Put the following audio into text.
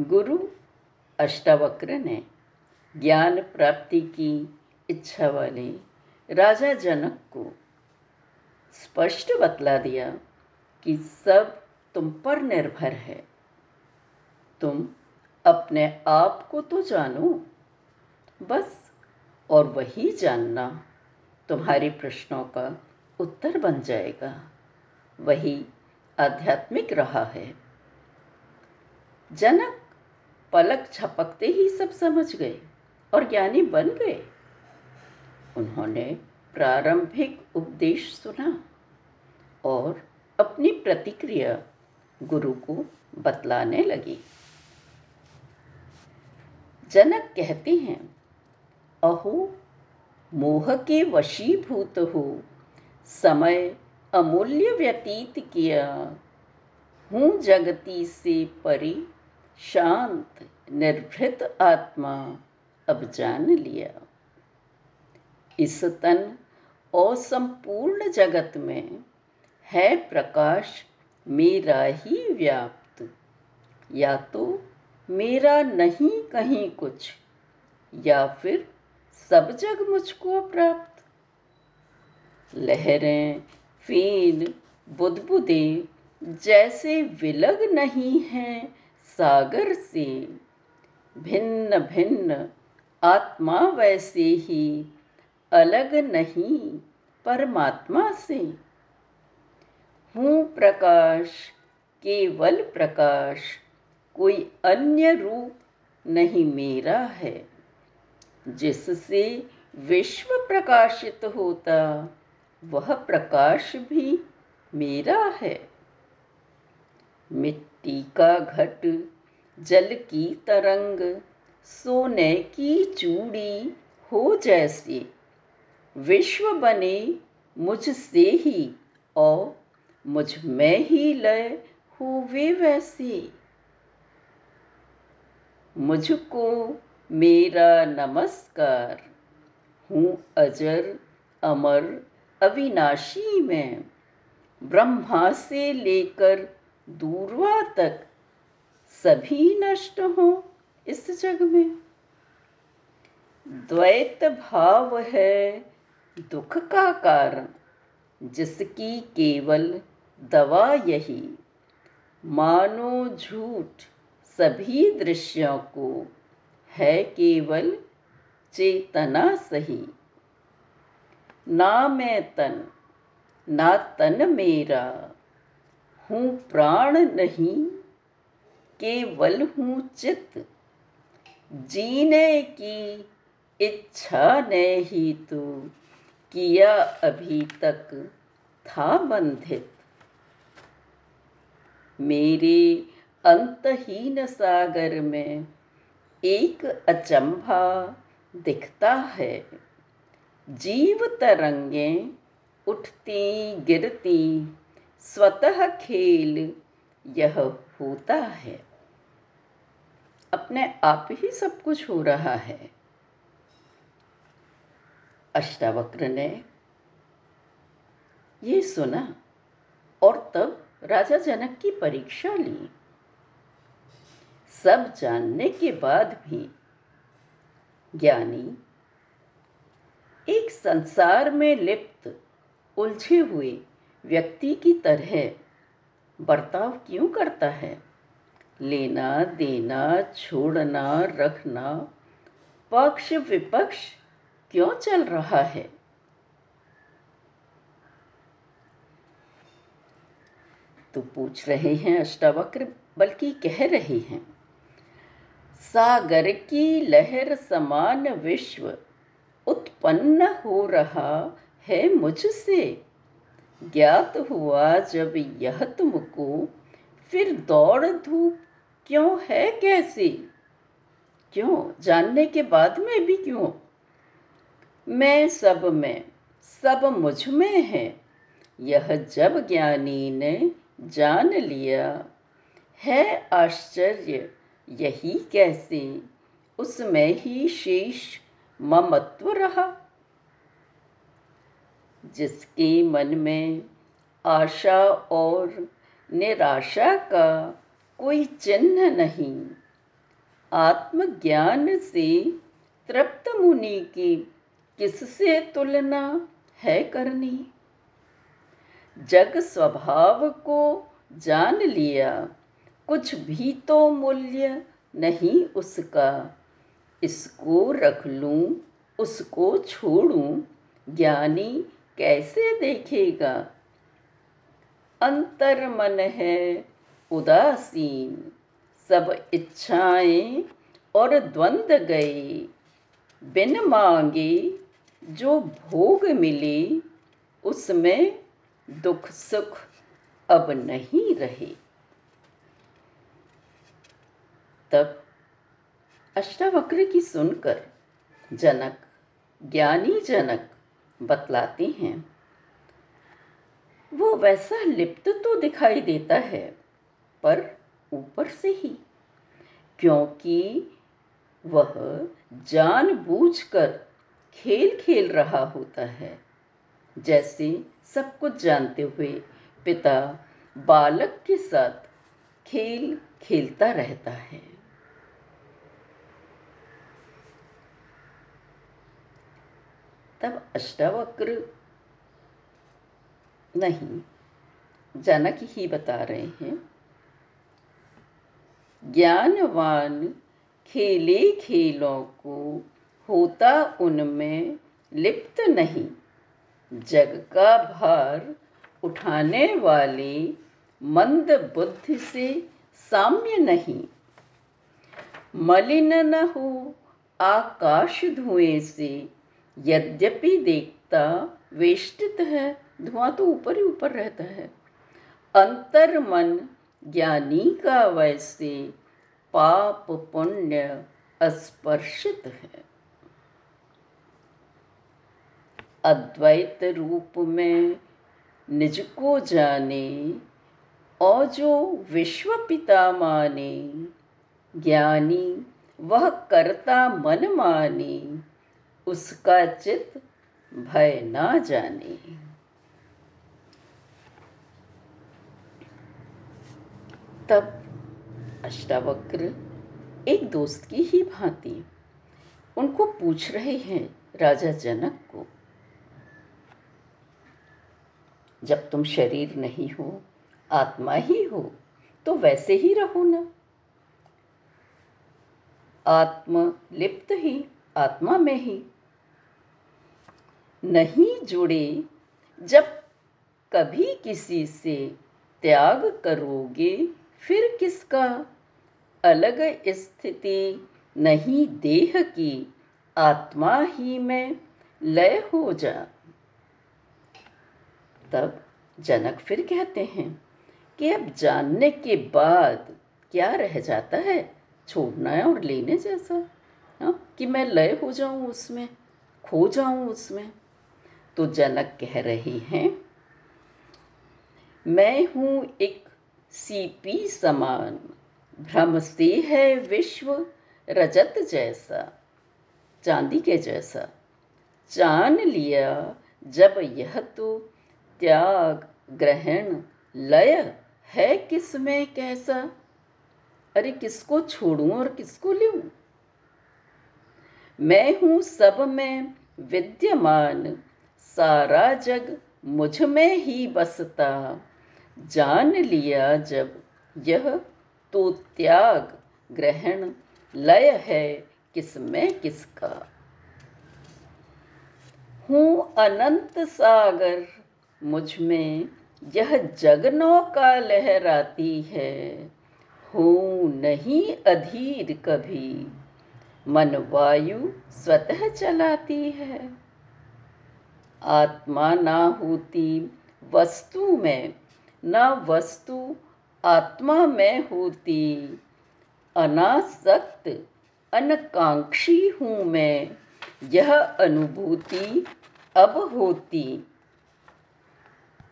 गुरु अष्टावक्र ने ज्ञान प्राप्ति की इच्छा वाले राजा जनक को स्पष्ट बतला दिया कि सब तुम पर निर्भर है। तुम अपने आप को तो जानो, बस, और वही जानना तुम्हारे प्रश्नों का उत्तर बन जाएगा। वही आध्यात्मिक रहा है। जनक पलक झपकते ही सब समझ गए और ज्ञानी बन गए। उन्होंने प्रारंभिक उपदेश सुना और अपनी प्रतिक्रिया गुरु को बतलाने लगी। जनक कहते हैं, अहो, मोह के वशीभूत हो, समय अमूल्य व्यतीत किया। हूँ जगती से परी शांत, निर्भृत आत्मा अब जान लिया। इस तन और संपूर्ण जगत में है प्रकाश मेरा ही व्याप्त। या तो मेरा नहीं कहीं कुछ, या फिर सब जग मुझको प्राप्त। लहरें, फील, बुदबुदे जैसे विलग नहीं हैं सागर से। भिन्न भिन्न आत्मा वैसे ही, अलग नहीं परमात्मा से। हूँ प्रकाश, केवल प्रकाश, कोई अन्य रूप नहीं मेरा है। जिससे विश्व प्रकाशित होता, वह प्रकाश भी मेरा है। मिट्टी का घट, जल की तरंग, सोने की चूड़ी हो जैसे। विश्व बने मुझसे ही और मुझमें ही लय हुए वैसे। मुझको मेरा नमस्कार, हूँ अजर अमर अविनाशी में। ब्रह्मा से लेकर दूरवा तक सभी नष्ट हो इस जग में। द्वैत भाव है दुख का कारण, जिसकी केवल दवा यही। मानो झूठ सभी दृश्यों को है केवल चेतना सही। ना मैं तन, ना तन मेरा हूँ प्राण नहीं, केवल हूँ चित्त। जीने की इच्छा ने ही तो किया अभी तक था बंधित। मेरे अंतहीन सागर में एक अचंभा दिखता है। जीव तरंगे उठती, गिरती स्वतः खेल यह होता है। अपने आप ही सब कुछ हो रहा है। अष्टावक्र ने ये सुना और तब राजा जनक की परीक्षा ली। सब जानने के बाद भी ज्ञानी एक संसार में लिप्त उलझे हुए व्यक्ति की तरह बर्ताव क्यों करता है? लेना, देना, छोड़ना, रखना, पक्ष विपक्ष क्यों चल रहा है? तो पूछ रहे हैं अष्टावक्र, बल्कि कह रहे हैं, सागर की लहर समान विश्व उत्पन्न हो रहा है मुझसे। ज्ञात हुआ जब यह तुमको, फिर दौड़ धूप क्यों है कैसे? क्यों? जानने के बाद में भी क्यों? मैं सब में, सब मुझमें है। यह जब ज्ञानी ने जान लिया, है आश्चर्य यही कैसे? उसमें ही शेष ममत्व रहा। जिसके मन में आशा और निराशा का कोई चिन्ह नहीं। आत्मज्ञान से तृप्त मुनि की किससे तुलना है करनी? जग स्वभाव को जान लिया, कुछ भी तो मूल्य नहीं उसका। इसको रख लूँ, उसको छोड़ूं, ज्ञानी कैसे देखेगा? अंतर मन है उदासीन। सब इच्छाएँ और द्वंद गए। बिन मांगे जो भोग मिले, उसमें दुख सुख अब नहीं रहे। तब अष्टावक्र की सुनकर जनक ज्ञानी जनक बतलाते हैं। वो वैसा लिप्त तो दिखाई देता है, पर ऊपर से ही, क्योंकि वह जानबूझकर खेल खेल रहा होता है। जैसे सब कुछ जानते हुए पिता बालक के साथ खेल खेलता रहता है। तब अष्टावक्र नहीं, जनक ही बता रहे हैं। ज्ञानवान खेले खेलों को होता उनमें लिप्त नहीं। जग का भार उठाने वाले मंद बुद्धि से साम्य नहीं। मलिन न हो आकाश धुएँ से यद्यपि देखता, वेष्टित है, धुआँ तो ऊपर ही ऊपर रहता है। अंतर मन ज्ञानी का वैसे पाप पुण्य अस्पर्शित है। अद्वैत रूप में निज को जाने और जो विश्व पिता माने, ज्ञानी वह करता मन माने। उसका चित भय ना जाने। तब अष्टावक्र एक दोस्त की ही भांति उनको पूछ रहे हैं राजा जनक को, जब तुम शरीर नहीं हो, आत्मा ही हो तो वैसे ही रहो ना। आत्म लिप्त ही, आत्मा में ही नहीं जुड़े, जब कभी किसी से त्याग करोगे, फिर किसका अलग स्थिति नहीं देह की, आत्मा ही में लय हो जा। तब जनक फिर कहते हैं कि अब जानने के बाद क्या रह जाता है? छोड़ना है और लेने जैसा हाँ कि मैं लय हो जाऊँ उसमें, खो जाऊँ उसमें। तो जनक कह रहे हैं, मैं हूँ एक सीपी समान भ्रम से है विश्व रजत जैसा, चांदी के जैसा। जान लिया जब यह तो त्याग, ग्रहण, लय है किसमें कैसा? अरे किसको छोड़ूं और किसको लूँ? मैं हूँ सब में विद्यमान सारा जग मुझमें ही बसता। जान लिया जब यह तो त्याग, ग्रहण लय है किसमें किसका। हूँ अनंत सागर, मुझमें यह जगनों का लहराती है। हूँ नहीं अधीर कभी, मन वायु स्वतः चलाती है। आत्मा ना होती वस्तु में, न वस्तु आत्मा में होती। अनासक्त, अनकांक्षी हूँ मैं, यह अनुभूति अब होती।